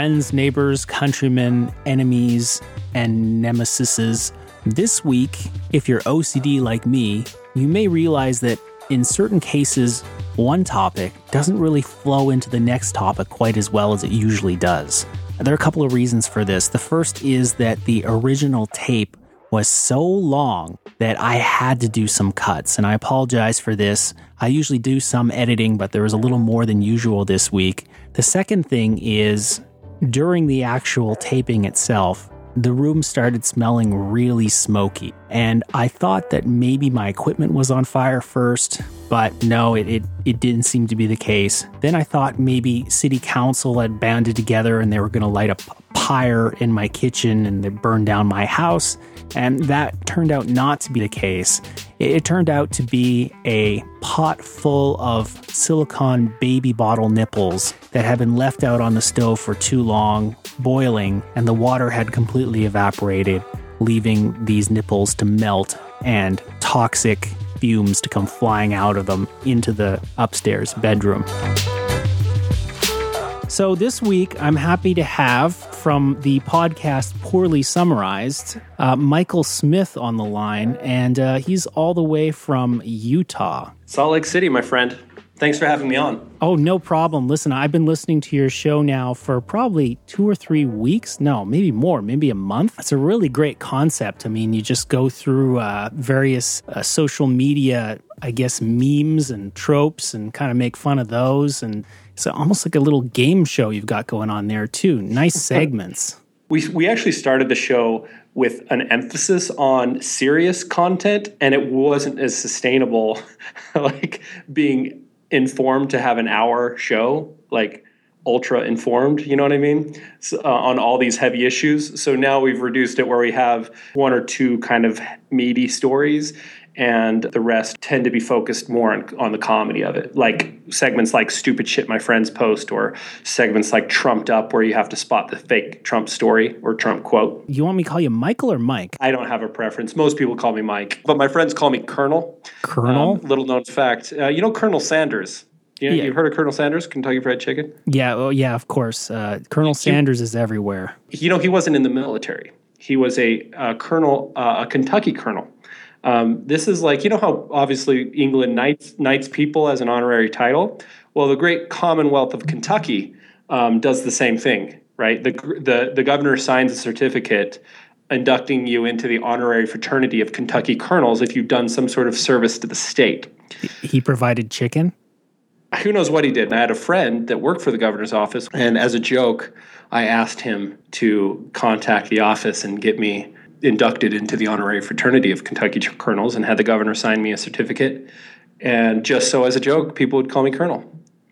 Friends, neighbors, countrymen, enemies, and nemesises. This week, if you're OCD like me, you may realize that in certain cases, one topic doesn't really flow into the next topic quite as well as it usually does. There are a couple of reasons for this. The first is that the original tape was so long that I had to do some cuts, and I apologize for this. I usually do some editing, but there was a little more than usual this week. The second thing is during the actual taping itself, the room started smelling really smoky. And I thought that maybe my equipment was on fire first, but no, it, it, it didn't seem to be the case. Then I thought maybe city council had banded together and they were going to light a pyre in my kitchen and they burned down my house. And that turned out not to be the case. It, it turned out to be a pot full of silicone baby bottle nipples that had been left out on the stove for too long, boiling, and the water had completely evaporated, leaving these nipples to melt and toxic fumes to come flying out of them into the upstairs bedroom. So, this week, I'm happy to have from the podcast Poorly Summarized uh, Michael Smith on the line, and uh, he's all the way from Utah. Salt Lake City, my friend. Thanks for having me on. Oh, no problem. Listen, I've been listening to your show now for probably two or three weeks. No, maybe more, maybe a month. It's a really great concept. I mean, you just go through uh, various uh, social media, I guess, memes and tropes and kind of make fun of those. And it's almost like a little game show you've got going on there too. Nice segments. we we actually started the show with an emphasis on serious content, and it wasn't as sustainable, like being informed to have an hour show, like ultra informed. You know what I mean? So, uh, on all these heavy issues. So now we've reduced it where we have one or two kind of meaty stories and the rest tend to be focused more on, on the comedy of it like segments like stupid shit my friends post or segments like trumped up where you have to spot the fake trump story or trump quote You want me to call you Michael or Mike? i don't have a preference most people call me mike but my friends call me colonel Colonel? Um, little known fact uh, you know colonel sanders you know, Yeah. you've heard of colonel sanders kentucky fried chicken yeah, well, yeah, of course. Uh, Colonel Sanders is everywhere. you know he wasn't in the military he was a, uh colonel uh, a kentucky colonel um, this is like you know how obviously england knights knights people as an honorary title well the great commonwealth of kentucky um, does the same thing right the, the, the governor signs a certificate inducting you into the honorary fraternity of kentucky colonels if you've done some sort of service to the state He provided chicken. who knows what he did. I had a friend that worked for the governor's office, and as a joke, I asked him to contact the office and get me inducted into the honorary fraternity of Kentucky Colonels and had the governor sign me a certificate. And just so as a joke, people would call me Colonel.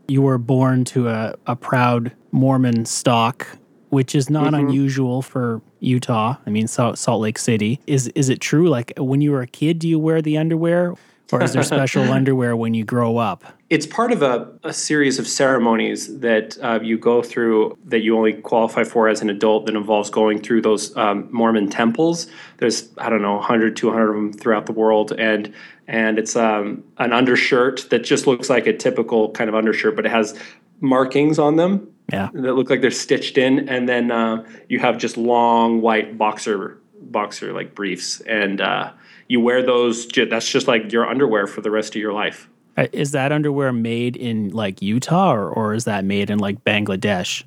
You were born to a, a proud Mormon stock, which is not mm-hmm. unusual for Utah. I mean, Salt, Salt Lake City. Is is it true? Like when you were a kid, do you wear the underwear, or is there special underwear when you grow up? It's part of a, a series of ceremonies that uh, you go through that you only qualify for as an adult that involves going through those um, Mormon temples. There's, I don't know, 100, 200 of them throughout the world. And and it's um, an undershirt that just looks like a typical kind of undershirt, but it has markings on them Yeah. that look like they're stitched in. And then uh, you have just long white boxer, boxer like briefs. And uh, you wear those, that's just like your underwear for the rest of your life. Uh, Is that underwear made in like Utah, or, or is that made in like Bangladesh?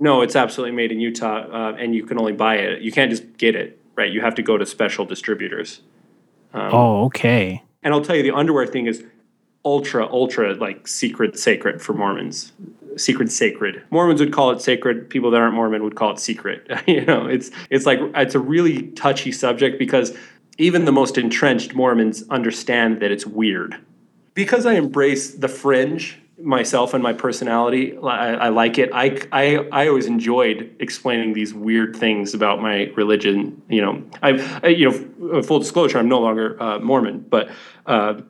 No, it's absolutely made in Utah, uh, and you can only buy it. You can't just get it, right? You have to go to special distributors. oh, okay. And I'll tell you, the underwear thing is ultra, ultra like secret, sacred for Mormons. Secret, sacred. Mormons would call it sacred. People that aren't Mormon would call it secret. you know, it's it's like it's a really touchy subject because even the most entrenched Mormons understand that it's weird. Because I embrace the fringe myself and my personality, I, I like it. I, I I always enjoyed explaining these weird things about my religion. You know, I, I you know, full disclosure, I'm no longer uh, Mormon, but uh,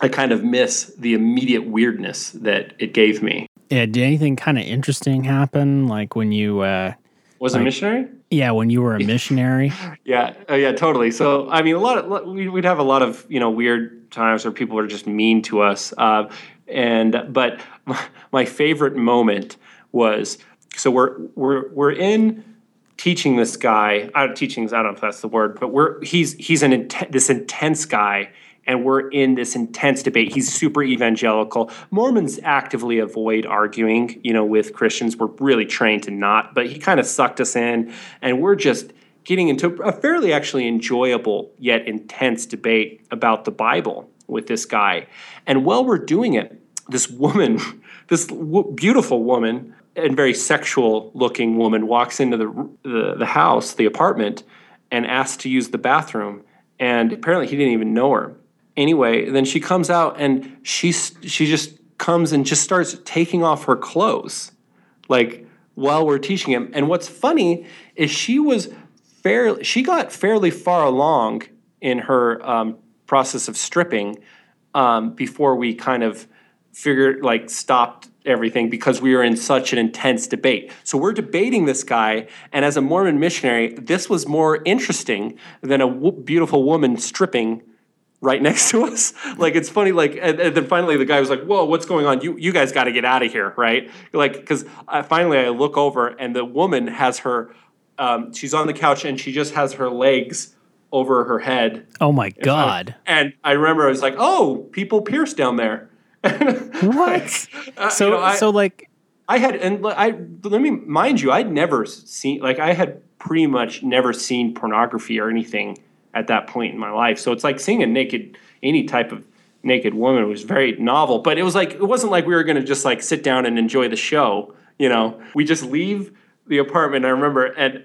I kind of miss the immediate weirdness that it gave me. Yeah. Did anything kind of interesting happen, like when you? Uh, Was a missionary? Yeah, when you were a missionary. Yeah, uh, yeah, totally. So, I mean, a lot of we- we'd have a lot of you know weird times where people are just mean to us. Uh, and but my favorite moment was so we're we're we're in teaching this guy. I teaching. I don't know if that's the word, but we're he's he's an inten- this intense guy, and we're in this intense debate. He's super evangelical. Mormons actively avoid arguing, you know, with Christians. We're really trained to not, but he kind of sucked us in, and we're just getting into a fairly actually enjoyable yet intense debate about the Bible with this guy. And while we're doing it, this woman, this w- beautiful woman and very sexual looking woman walks into the, the, the house, the apartment, and asks to use the bathroom. And apparently he didn't even know her. Anyway, then she comes out and she, she just comes and just starts taking off her clothes, like while we're teaching him. And what's funny is she was fairly, she got fairly far along in her um, process of stripping um, before we kind of figured, like, stopped everything because we were in such an intense debate. So we're debating this guy, and as a Mormon missionary, this was more interesting than a w- beautiful woman stripping right next to us. Like it's funny. Like and, and, then finally the guy was like, "Whoa, what's going on? You you guys got to get out of here, right?" Like because finally I look over and the woman has her. Um, she's on the couch and she just has her legs over her head. Oh my god! And I remember I was like, "Oh, people pierce down there." what? Uh, so you know, I, so like I had and I let me mind you, I'd never seen like I had pretty much never seen pornography or anything at that point in my life. So it's like seeing a naked any type of naked woman was very novel, but it was like it wasn't like we were going to just like sit down and enjoy the show, you know. We just leave the apartment. I remember and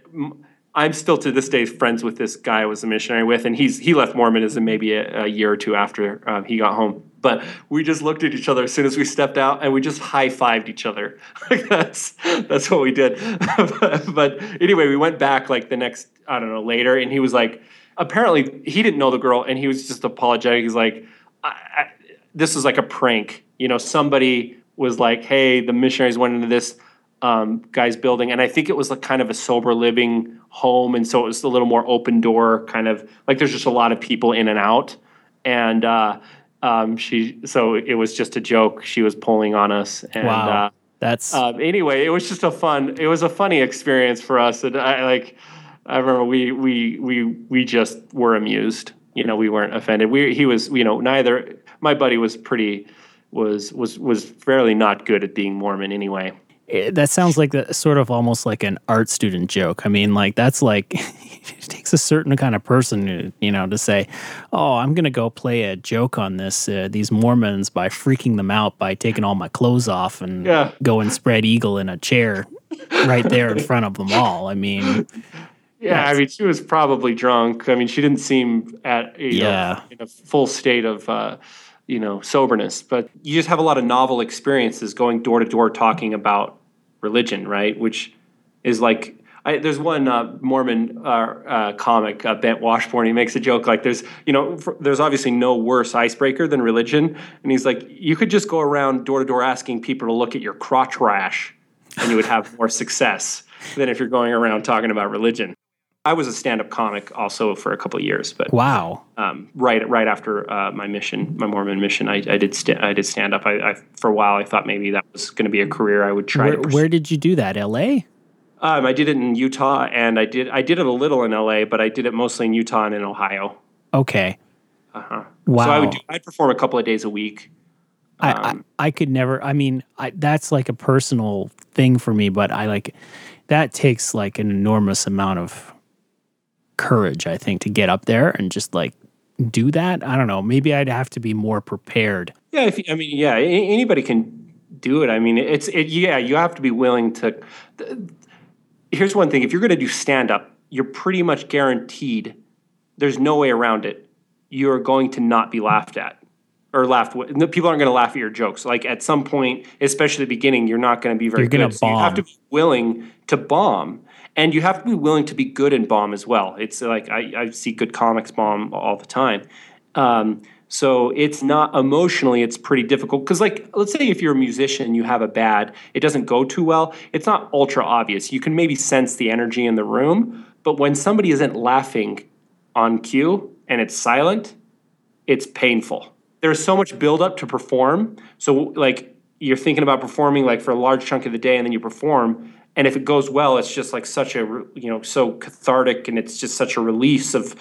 I'm still to this day friends with this guy I was a missionary with, and he's he left Mormonism maybe a, a year or two after um, he got home. But we just looked at each other as soon as we stepped out, and we just high fived each other. that's that's what we did. but, but anyway, we went back like the next I don't know later, and he was like, apparently he didn't know the girl, and he was just apologetic. He's like, I, I, this was like a prank, you know. Somebody was like, hey, the missionaries went into this um, guy's building, and I think it was like kind of a sober living home, and so it was a little more open door, kind of like there's just a lot of people in and out, and uh, um, she so it was just a joke. She was pulling on us, and wow. uh, that's um, anyway. It was just a fun. It was a funny experience for us, and I like. I remember we we we we just were amused. You know, we weren't offended. We he was you know neither. My buddy was pretty was was was fairly not good at being Mormon anyway. It, eh, that sounds like a, sort of almost like an art student joke. I mean, like that's like it takes a certain kind of person, to, you know, to say, "Oh, I'm gonna go play a joke on this uh, these Mormons by freaking them out by taking all my clothes off and yeah. go and spread eagle in a chair right there in front of them all." I mean, yeah, I mean, she was probably drunk. I mean, she didn't seem at a, yeah. in a full state of. Uh, you know soberness but you just have a lot of novel experiences going door to door talking about religion right which is like I, there's one uh, Mormon uh, uh, comic, uh, Bengt Washburn. He makes a joke like, "There's, you know, for, there's obviously no worse icebreaker than religion." And he's like, "You could just go around door to door asking people to look at your crotch rash, and you would have more success than if you're going around talking about religion." I was a stand-up comic also for a couple of years, but wow, um, right right after uh, my mission, my Mormon mission, I, I did st- I did stand up. I, I, for a while I thought maybe that was going to be a career I would try. Where, where did you do that? L.A. Um, I did it in Utah, and I did I did it a little in L.A., but I did it mostly in Utah and in Ohio. Okay. Uh huh. Wow. So I would do, I'd perform a couple of days a week. Um, I, I, um, I could never. I mean, I, that's like a personal thing for me, but I like that takes like an enormous amount of courage, I think, to get up there and just like do that. I don't know. Maybe I'd have to be more prepared. Yeah, if, I mean, yeah, anybody can do it. I mean, it's it. Yeah, you have to be willing to. Here's one thing: if you're going to do stand up, you're pretty much guaranteed. There's no way around it. You're going to not be laughed at or laughed with. People aren't going to laugh at your jokes. Like at some point, especially the beginning, you're not going to be very you're good. So you have to be willing to bomb and you have to be willing to be good in bomb as well. It's like I, I see good comics bomb all the time. Um, so it's not emotionally, it's pretty difficult because, like, let's say if you're a musician, you have a bad, it doesn't go too well. It's not ultra obvious. You can maybe sense the energy in the room, but when somebody isn't laughing on cue and it's silent, it's painful. There's so much buildup to perform. So, like, you're thinking about performing like for a large chunk of the day, and then you perform, and if it goes well it's just like such a you know so cathartic and it's just such a release of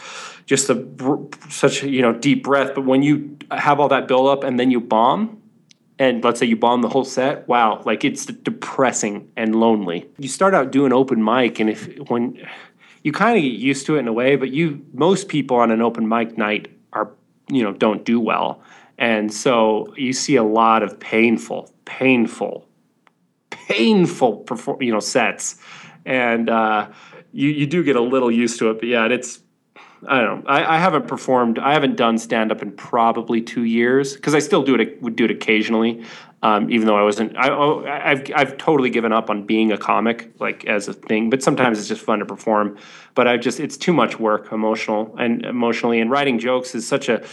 just a such a you know deep breath. But when you have all that build up and then you bomb and let's say you bomb the whole set wow like it's depressing and lonely. You start out doing open mic and if when you kind of get used to it in a way but you most people on an open mic night are you know don't do well. And so you see a lot of painful painful painful perform you know sets and uh, you you do get a little used to it but yeah it's I don't know. I, I haven't performed. I haven't done stand up in probably two years because I still do it. Would do it occasionally, um, even though I wasn't. I, oh, I've I've totally given up on being a comic like as a thing. But sometimes it's just fun to perform. But I just it's too much work, emotional and emotionally. And writing jokes is such a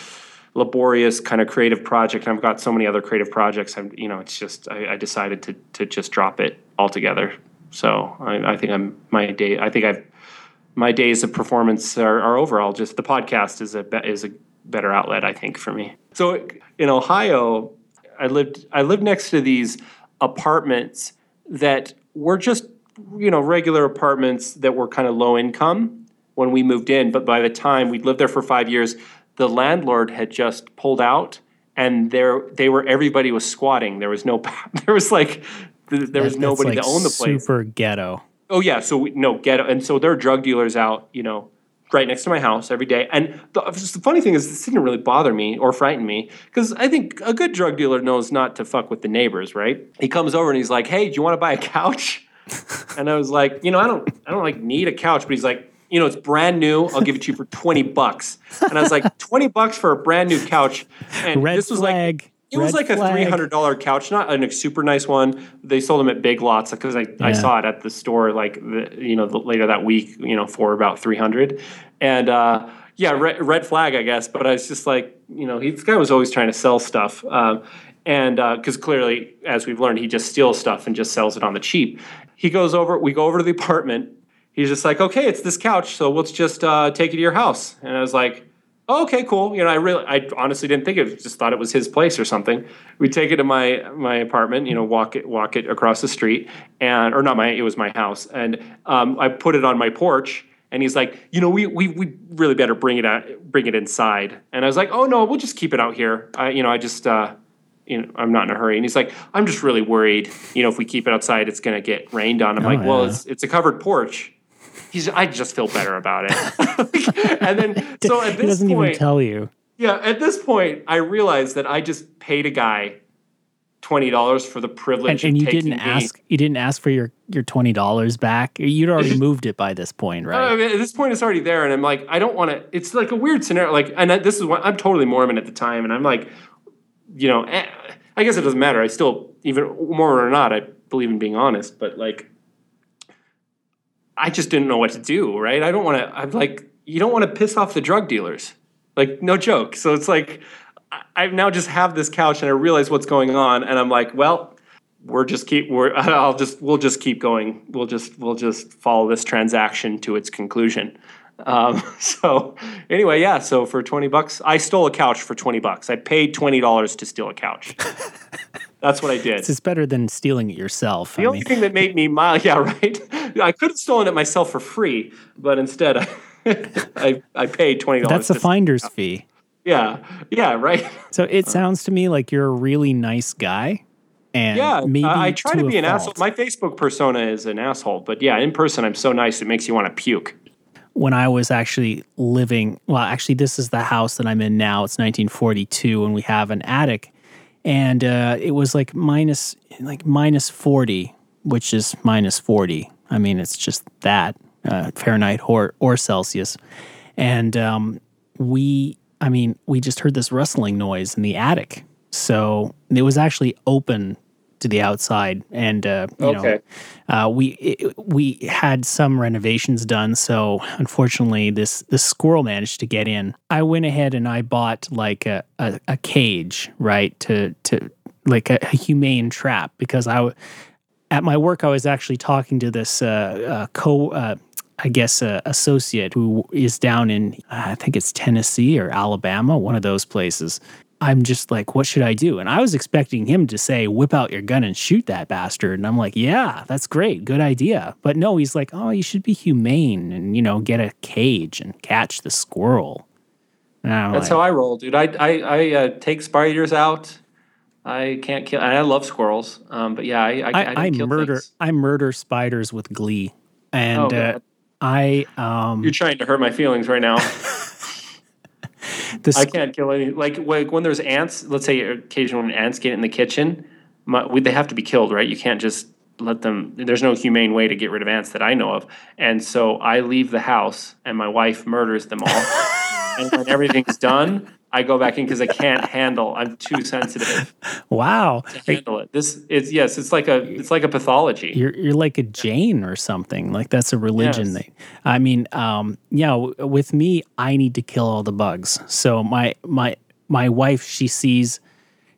laborious kind of creative project. I've got so many other creative projects. I'm you know it's just I, I decided to to just drop it altogether. So I, I think I'm my day. I think I've my days of performance are, are overall just the podcast is a is a better outlet I think for me. So in Ohio, I lived I lived next to these apartments that were just you know regular apartments that were kind of low income when we moved in, but by the time we'd lived there for 5 years, the landlord had just pulled out and there they were everybody was squatting. There was no there was like there was nobody like that owned the place. Super ghetto. Oh yeah, so we, no ghetto, and so there are drug dealers out, you know, right next to my house every day. And the, the funny thing is, this didn't really bother me or frighten me because I think a good drug dealer knows not to fuck with the neighbors, right? He comes over and he's like, "Hey, do you want to buy a couch?" and I was like, you know, I don't, I don't like need a couch, but he's like, you know, it's brand new. I'll give it to you for twenty bucks. And I was like, twenty bucks for a brand new couch. And Red this was flag. like it was like a three hundred dollar couch, not a super nice one. They sold them at Big Lots because I, yeah. I saw it at the store like the, you know the, later that week, you know, for about three hundred, and uh, yeah, red, red, flag, I guess. But I was just like, you know, he, this guy was always trying to sell stuff, um, and because uh, clearly, as we've learned, he just steals stuff and just sells it on the cheap. He goes over, we go over to the apartment. He's just like, okay, it's this couch, so let's just uh, take it to your house. And I was like oh, okay, cool. You know, I really, I honestly didn't think it. Just thought it was his place or something. We take it to my my apartment. You know, walk it walk it across the street, and or not my, it was my house, and um, I put it on my porch. And he's like, you know, we, we we really better bring it out, bring it inside. And I was like, oh no, we'll just keep it out here. I, you know, I just, uh, you know, I'm not in a hurry. And he's like, I'm just really worried. You know, if we keep it outside, it's going to get rained on. I'm oh, like, well, it's it's a covered porch he's I just feel better about it. and then so at this he doesn't point, even tell you. Yeah, at this point, I realized that I just paid a guy twenty dollars for the privilege. And, and you didn't ask. You didn't ask for your your twenty dollars back. You'd already moved it by this point, right? I mean, at this point, it's already there, and I'm like, I don't want to. It's like a weird scenario. Like, and this is what I'm totally Mormon at the time, and I'm like, you know, eh, I guess it doesn't matter. I still, even Mormon or not, I believe in being honest. But like, I just didn't know what to do, right? I don't want to, I'm like, you don't want to piss off the drug dealers. Like, no joke. So it's like, I now just have this couch and I realize what's going on. And I'm like, well, we're just keep, we're, I'll just, we'll just keep going. We'll just, we'll just follow this transaction to its conclusion. Um, so anyway, yeah. So for 20 bucks, I stole a couch for 20 bucks. I paid $20 to steal a couch. That's what I did. It's better than stealing it yourself. The I only mean. thing that made me mild, yeah, right. I could have stolen it myself for free, but instead I, I, I paid twenty dollars. That's a finder's fee. Yeah, yeah, right. So it sounds to me like you're a really nice guy. And yeah, maybe uh, I try to, to be an fault. asshole. My Facebook persona is an asshole, but yeah, in person I'm so nice it makes you want to puke. When I was actually living, well, actually, this is the house that I'm in now. It's 1942, and we have an attic and uh, it was like minus like minus 40 which is minus 40 i mean it's just that uh, fahrenheit or, or celsius. And um, we i mean we just heard this rustling noise in the attic. So it was actually open to the outside, and uh, you okay. know, uh, we it, we had some renovations done. So unfortunately, this this squirrel managed to get in. I went ahead and I bought like a a, a cage, right, to to like a, a humane trap because I at my work I was actually talking to this uh, uh co. Uh, I guess, uh, associate who is down in, I think it's Tennessee or Alabama, one of those places I'm just like, what should I do? And I was expecting him to say, whip out your gun and shoot that bastard. And I'm like, yeah, that's great. Good idea. But no, he's like, oh, you should be humane and, you know, get a cage and catch the squirrel. That's like, how I roll, dude. I, I, I uh, take spiders out. I can't kill. I love squirrels, um, but yeah, I, I, I, I murder. Things. I murder spiders with glee, and oh, uh, I. Um, You're trying to hurt my feelings right now. I can't kill any. Like, like when there's ants, let's say occasionally when ants get in the kitchen, my, we, they have to be killed, right? You can't just let them. There's no humane way to get rid of ants that I know of, and so I leave the house, and my wife murders them all. and when everything's done, I go back in because I can't handle. I'm too sensitive. Wow. To handle it. This is yes. It's like a it's like a pathology. You're you're like a Jain or something. Like that's a religion yes. thing. I mean, um, yeah. With me, I need to kill all the bugs. So my my my wife, she sees.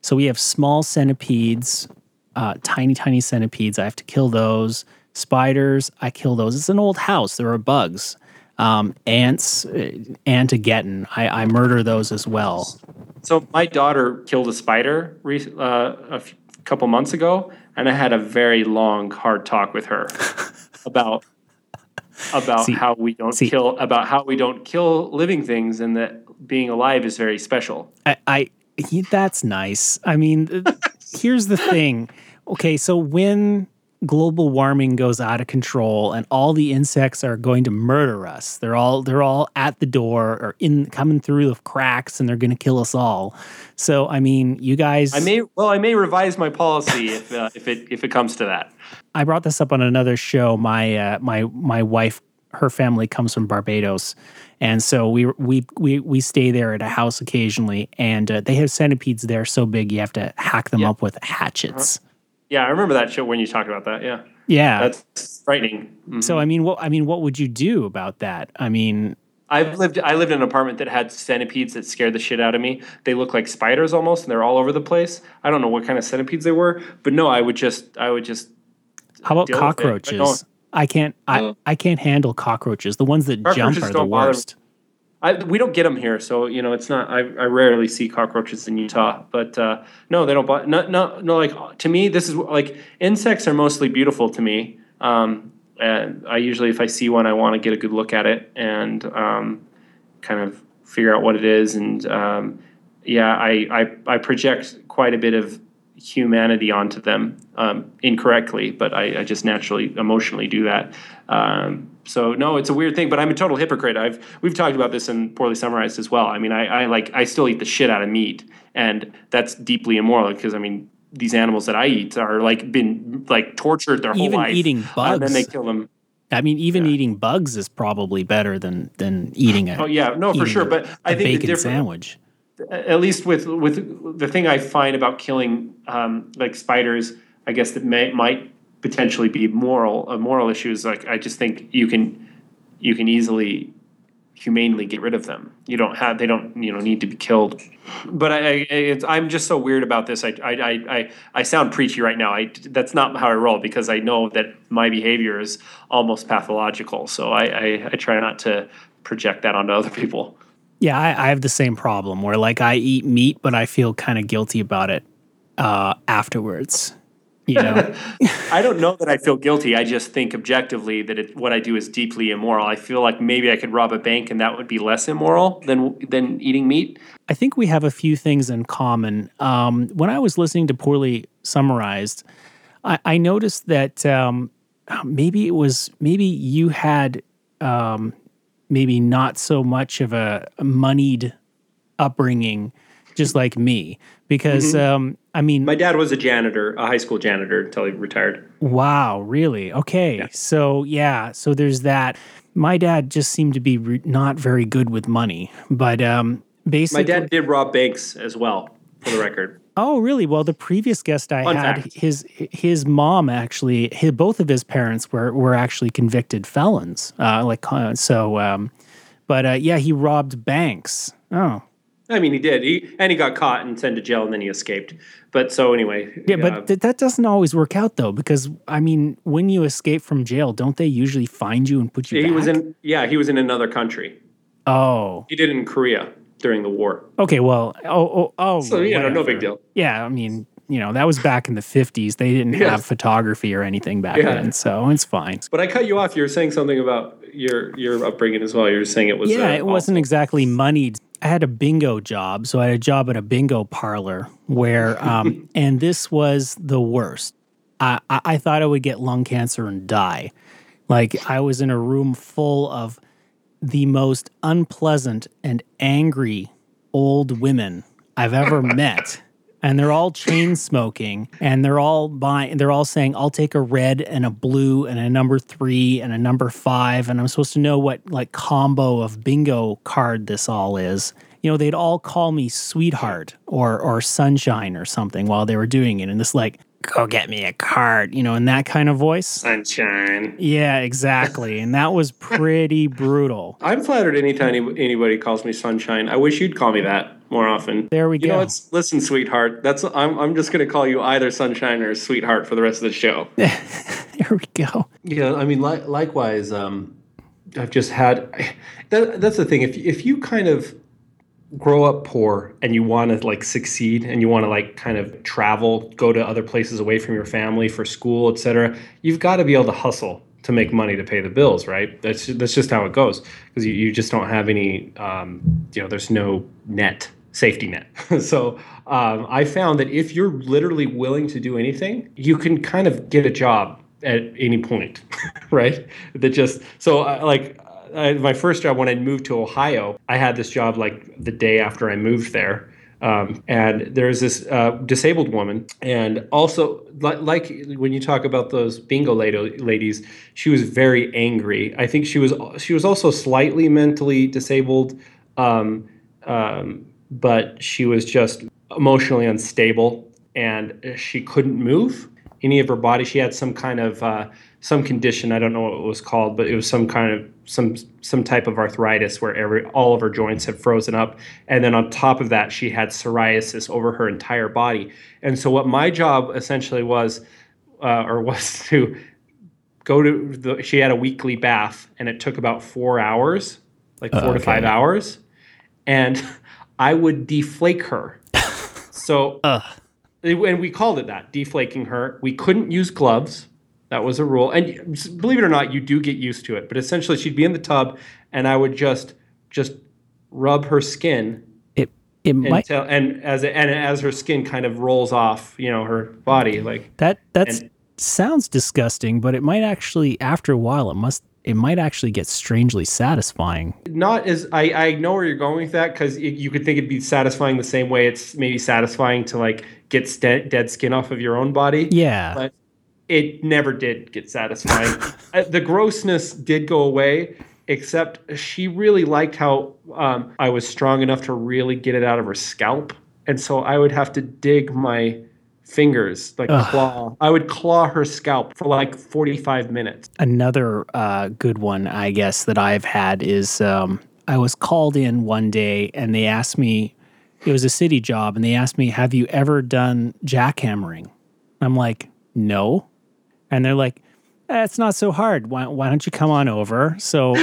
So we have small centipedes, uh, tiny tiny centipedes. I have to kill those. Spiders, I kill those. It's an old house. There are bugs um, ants, uh, antigeddon. I, I murder those as well. So my daughter killed a spider uh, a f- couple months ago, and I had a very long, hard talk with her about about see, how we don't see, kill about how we don't kill living things, and that being alive is very special. I, I that's nice. I mean, here's the thing. Okay, so when global warming goes out of control and all the insects are going to murder us. They're all they're all at the door or in coming through the cracks and they're going to kill us all. So I mean, you guys I may well I may revise my policy if uh, if it if it comes to that. I brought this up on another show. My uh, my my wife her family comes from Barbados. And so we we we we stay there at a house occasionally, and uh, they have centipedes there so big you have to hack them up with hatchets. Uh-huh. Yeah, I remember that show when you talked about that. Yeah. Yeah. That's frightening. Mm-hmm. So I mean, what I mean, what would you do about that? I mean, I've lived I lived in an apartment that had centipedes that scared the shit out of me. They look like spiders almost and they're all over the place. I don't know what kind of centipedes they were, but no, I would just I would just How about cockroaches? I can't I, uh, I can't handle cockroaches. The ones that jump are the worst. I, we don't get them here, so you know it's not. I, I rarely see cockroaches in Utah, but uh, no, they don't. But No, no, no. Like to me, this is like insects are mostly beautiful to me. Um, and I usually, if I see one, I want to get a good look at it and um, kind of figure out what it is. And um, yeah, I, I I project quite a bit of humanity onto them um, incorrectly, but I, I, just naturally emotionally do that. So no, it's a weird thing, but I'm a total hypocrite. I've we've talked about this in poorly summarized as well. I mean, I, I like I still eat the shit out of meat, and that's deeply immoral because I mean these animals that I eat are like been like tortured their whole even life. eating bugs, and then they kill them. I mean, even yeah. eating bugs is probably better than than eating a. Oh yeah, no, for sure. But I think bacon sandwich. At least with with the thing I find about killing um, like spiders, I guess that may, might potentially be moral uh, moral issues. Like I just think you can you can easily humanely get rid of them. You don't have they don't you know need to be killed. But I, I am just so weird about this. I, I I I sound preachy right now. I that's not how I roll because I know that my behavior is almost pathological. So I I, I try not to project that onto other people. Yeah, I, I have the same problem where like I eat meat, but I feel kind of guilty about it uh, afterwards. You know, I don't know that I feel guilty. I just think objectively that it, what I do is deeply immoral. I feel like maybe I could rob a bank and that would be less immoral than than eating meat. I think we have a few things in common. Um, when I was listening to poorly summarized, I, I noticed that um, maybe it was maybe you had um, maybe not so much of a moneyed upbringing, just like me, because mm-hmm. um, I mean, my dad was a janitor, a high school janitor until he retired. Wow, really? Okay. Yeah. So, yeah, so there's that. My dad just seemed to be re- not very good with money, but um basically My dad did rob banks as well, for the record. Oh, really? Well, the previous guest I Fun had, fact. his his mom actually, his, both of his parents were were actually convicted felons. Uh, like uh, so, um, but uh, yeah, he robbed banks. Oh, I mean, he did. He and he got caught and sent to jail, and then he escaped. But so anyway, yeah. But uh, th- that doesn't always work out though, because I mean, when you escape from jail, don't they usually find you and put you? He back? was in. Yeah, he was in another country. Oh, he did in Korea. during the war. Okay, well, oh, oh, oh So you know, no big deal. Yeah, I mean, you know, that was back in the 50s. They didn't have photography or anything back Yeah. then, so it's fine. But I cut you off. You were saying something about your your upbringing as well. You were saying it was Yeah, uh, it wasn't exactly moneyed. I had a bingo job, so I had a job at a bingo parlor where, um, and this was the worst. I, I, I thought I would get lung cancer and die. Like I was in a room full of the most unpleasant and angry old women I've ever met. And they're all chain smoking and they're all buying, they're all saying, I'll take a red and a blue and a number three and a number five. And I'm supposed to know what like combo of bingo card this all is. You know, they'd all call me sweetheart or, or sunshine or something while they were doing it. And this, like, go get me a card, you know, in that kind of voice. sunshine. Yeah, exactly. And that was pretty brutal. I'm flattered anytime anybody calls me sunshine. I wish you'd call me that more often. There we You go. know, it's listen, sweetheart. That's I'm I'm just gonna call you either sunshine or sweetheart for the rest of the show. there we go. Yeah, I mean, li- likewise, um, I've just had. That, that's the thing. If if you kind of grow up poor and you want to like succeed and you want to like kind of travel, go to other places away from your family for school, etc., you've got to be able to hustle to make money to pay the bills, right? That's that's just how it goes because you, you just don't have any, um, you know, there's no net safety net. so um, I found that if you're literally willing to do anything, you can kind of get a job at any point, right? That just so uh, like I, my first job when I moved to Ohio, I had this job like the day after I moved there. Um, and there's this uh, disabled woman, and also li- like when you talk about those bingo lady- ladies, she was very angry. I think she was she was also slightly mentally disabled, um, um, but she was just emotionally unstable, and she couldn't move any of her body. She had some kind of uh, some condition. I don't know what it was called, but it was some kind of some some type of arthritis where every all of her joints had frozen up, and then on top of that, she had psoriasis over her entire body. And so, what my job essentially was, uh, or was to go to the. She had a weekly bath, and it took about four hours, like four to Okay. five hours, and I would deflake her. So and we called it that deflaking her. We couldn't use gloves. That was a rule. And believe it or not you do get used to it. But essentially she'd be in the tub and i would just just rub her skin It it might and as and as her skin kind of rolls off you know her body like that that's and- sounds disgusting, but it might actually after a while it must it might actually get strangely satisfying. not as i i know where you're going with that because you could think it'd be satisfying the same way it's maybe satisfying to like get st- dead skin off of your own body Yeah. but it never did get satisfying. Uh, the grossness did go away, except she really liked how um, I was strong enough to really get it out of her scalp, and so I would have to dig my fingers like Ugh. claw. I would claw her scalp for like forty-five minutes. Another uh, good one, I guess, that I've had is um, I was called in one day and they asked me, it was a city job, and they asked me, Have you ever done jackhammering? I'm like, No. And they're like, "Eh, It's not so hard. Why, why don't you come on over? So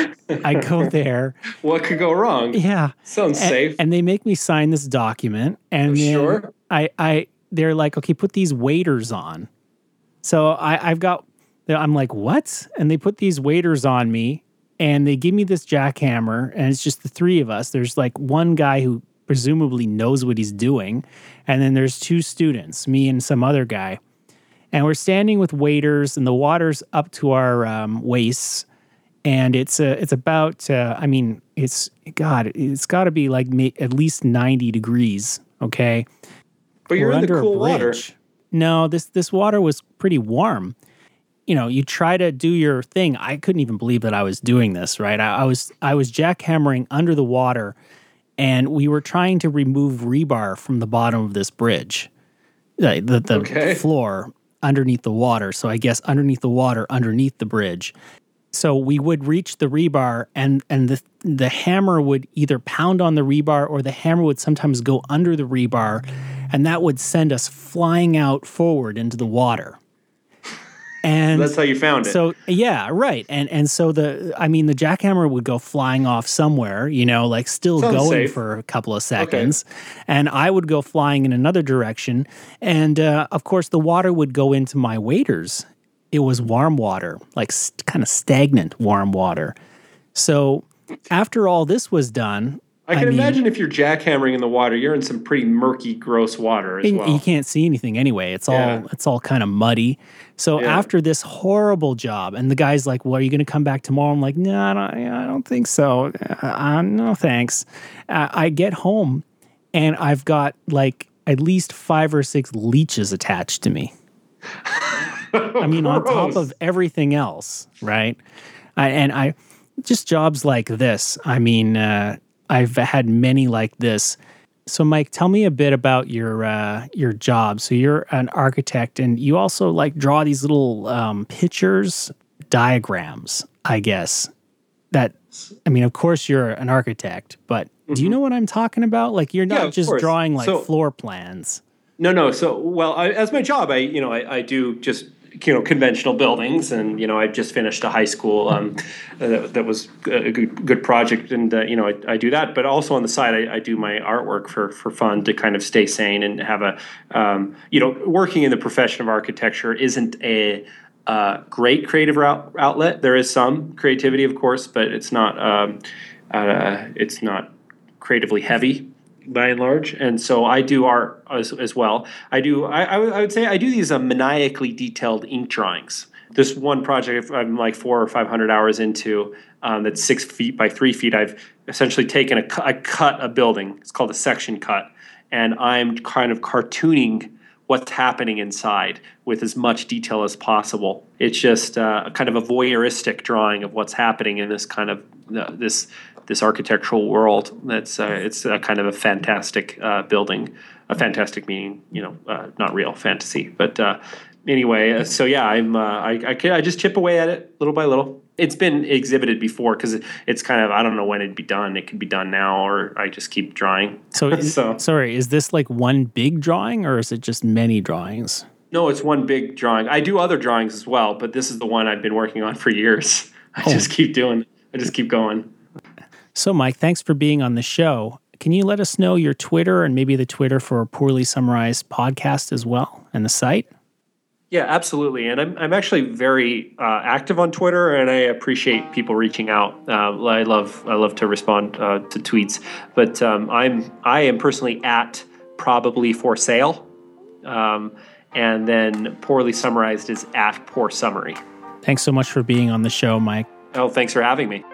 I go there. What could go wrong? Yeah. Sounds and, safe. and they make me sign this document and then Sure. I, I they're like okay put these waders on. So I, i've got i'm like what? And they put these waders on me and they give me this jackhammer and it's just the three of us. There's like one guy who presumably knows what he's doing. And then there's two students me and some other guy. And we're standing with waders and the water's up to our um, waists. And it's uh, it's about uh, I mean it's God it's got to be like ma- at least ninety degrees. Okay, but you're in the under a cool water. bridge. No, this this water was pretty warm. You know, you try to do your thing. I couldn't even believe that I was doing this. Right, I, I was I was jackhammering under the water, and we were trying to remove rebar from the bottom of this bridge, the the, the Okay. floor underneath the water. So I guess underneath the water, underneath the bridge. So we would reach the rebar, and and the the hammer would either pound on the rebar, or the hammer would sometimes go under the rebar, and that would send us flying out forward into the water. And That's how you found it. so yeah, right. And and so the I mean the jackhammer would go flying off somewhere, you know, like still Sounds going safe. for a couple of seconds, and I would go flying in another direction, and uh, of course the water would go into my waders. It was warm water, like st- kind of stagnant warm water. So after all this was done, I can mean- imagine if you're jackhammering in the water, you're in some pretty murky, gross water as and well. you can't see anything anyway. It's all Yeah. it's all kind of muddy. So Yeah. after this horrible job, and the guy's like, "Well, are you going to come back tomorrow?" I'm like, "No, I don't, I don't think so. Uh, uh, no, thanks." Uh, I get home, and I've got like at least five or six leeches attached to me. I mean, on top of everything else, right? I, and I just jobs like this. I mean, uh, I've had many like this. So, Mike, tell me a bit about your uh, your job. So, you're an architect, and you also like draw these little um, pictures, diagrams. I guess that. I mean, of course, you're an architect, but do you know what I'm talking about? Like, you're Mm-hmm. Yeah, not just course. drawing like So- floor plans. No, no. So, well, I, as my job, I you know I, I do just you know conventional buildings, and you know I just finished a high school um, uh, that, that was a good, good project, and uh, you know I, I do that. But also on the side, I, I do my artwork for for fun to kind of stay sane and have a um, you know working in the profession of architecture isn't a uh, great creative out, outlet. There is some creativity, of course, but it's not um, uh, it's not creatively heavy by and large. And so I do art as, as well. I do, I, I, would, say I do these uh, maniacally detailed ink drawings. This one project I'm like four or 500 hours into um, that's six feet by three feet. I've essentially taken I cut a building. It's called a section cut. And I'm kind of cartooning what's happening inside with as much detail as possible. It's just uh, kind of a voyeuristic drawing of what's happening in this kind of uh, this this architectural world. That's uh, it's a kind of a fantastic uh, building, a fantastic meaning, you know, uh, not real fantasy, but uh, anyway. Uh, so yeah, I'm uh, I, I I just chip away at it little by little. It's been exhibited before because it's kind of I don't know when it'd be done. It could be done now, or I just keep drawing. So, is, So- sorry, is this like one big drawing, or is it just many drawings? No, it's one big drawing. I do other drawings as well, but this is the one I've been working on for years. I just keep doing. I just keep going. So, Mike, thanks for being on the show. Can you let us know your Twitter and maybe the Twitter for a Poorly Summarized podcast as well and the site? Yeah, absolutely. And I'm, I'm actually very uh, active on Twitter, and I appreciate people reaching out. Uh, I love I love to respond uh, to tweets, but um, I'm I am personally at probably for sale, um, and then poorly summarized is at poor summary. Thanks so much for being on the show, Mike. Oh, thanks for having me.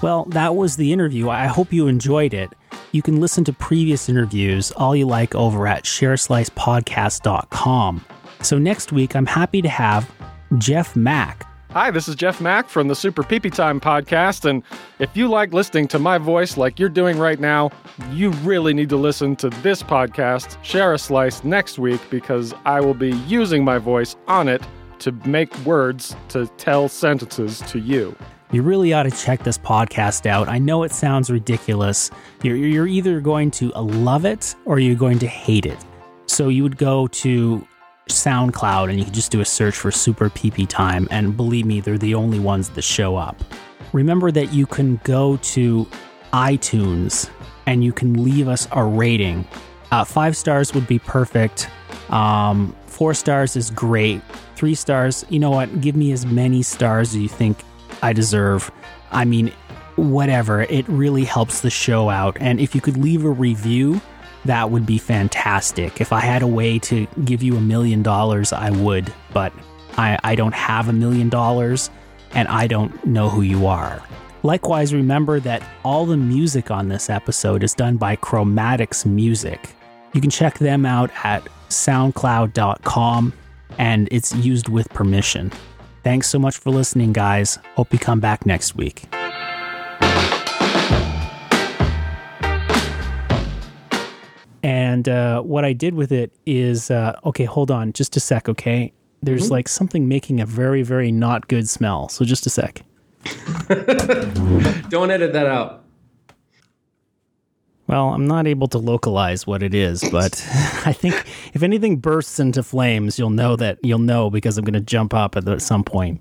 Well, that was the interview. I hope you enjoyed it. You can listen to previous interviews, all you like, over at shareslicepodcast.com. So next week, I'm happy to have Jeff Mack. Hi, this is Jeff Mack from the Super Peepee Time podcast. And if you like listening to my voice like you're doing right now, you really need to listen to this podcast, Share a Slice, next week because I will be using my voice on it to make words to tell sentences to you. You really ought to check this podcast out. I know it sounds ridiculous. You're, you're either going to love it or you're going to hate it. So you would go to SoundCloud and you can just do a search for Super PP Time, and believe me, they're the only ones that show up. Remember that you can go to iTunes and you can leave us a rating. Uh, five stars would be perfect. Um, four stars is great. Three stars, you know what? Give me as many stars as you think I deserve. I mean, whatever. It really helps the show out. And if you could leave a review, that would be fantastic. If I had a way to give you a million dollars, I would, but I, I don't have a million dollars and I don't know who you are. Likewise, remember that all the music on this episode is done by Chromatics Music. You can check them out at soundcloud.com and it's used with permission. Thanks so much for listening, guys. Hope you come back next week. And uh, what I did with it is uh, okay, hold on just a sec, okay? There's like something making a very, very not good smell. So just a sec. Don't edit that out. Well, I'm not able to localize what it is, but I think if anything bursts into flames, you'll know that you'll know because I'm going to jump up at, some point.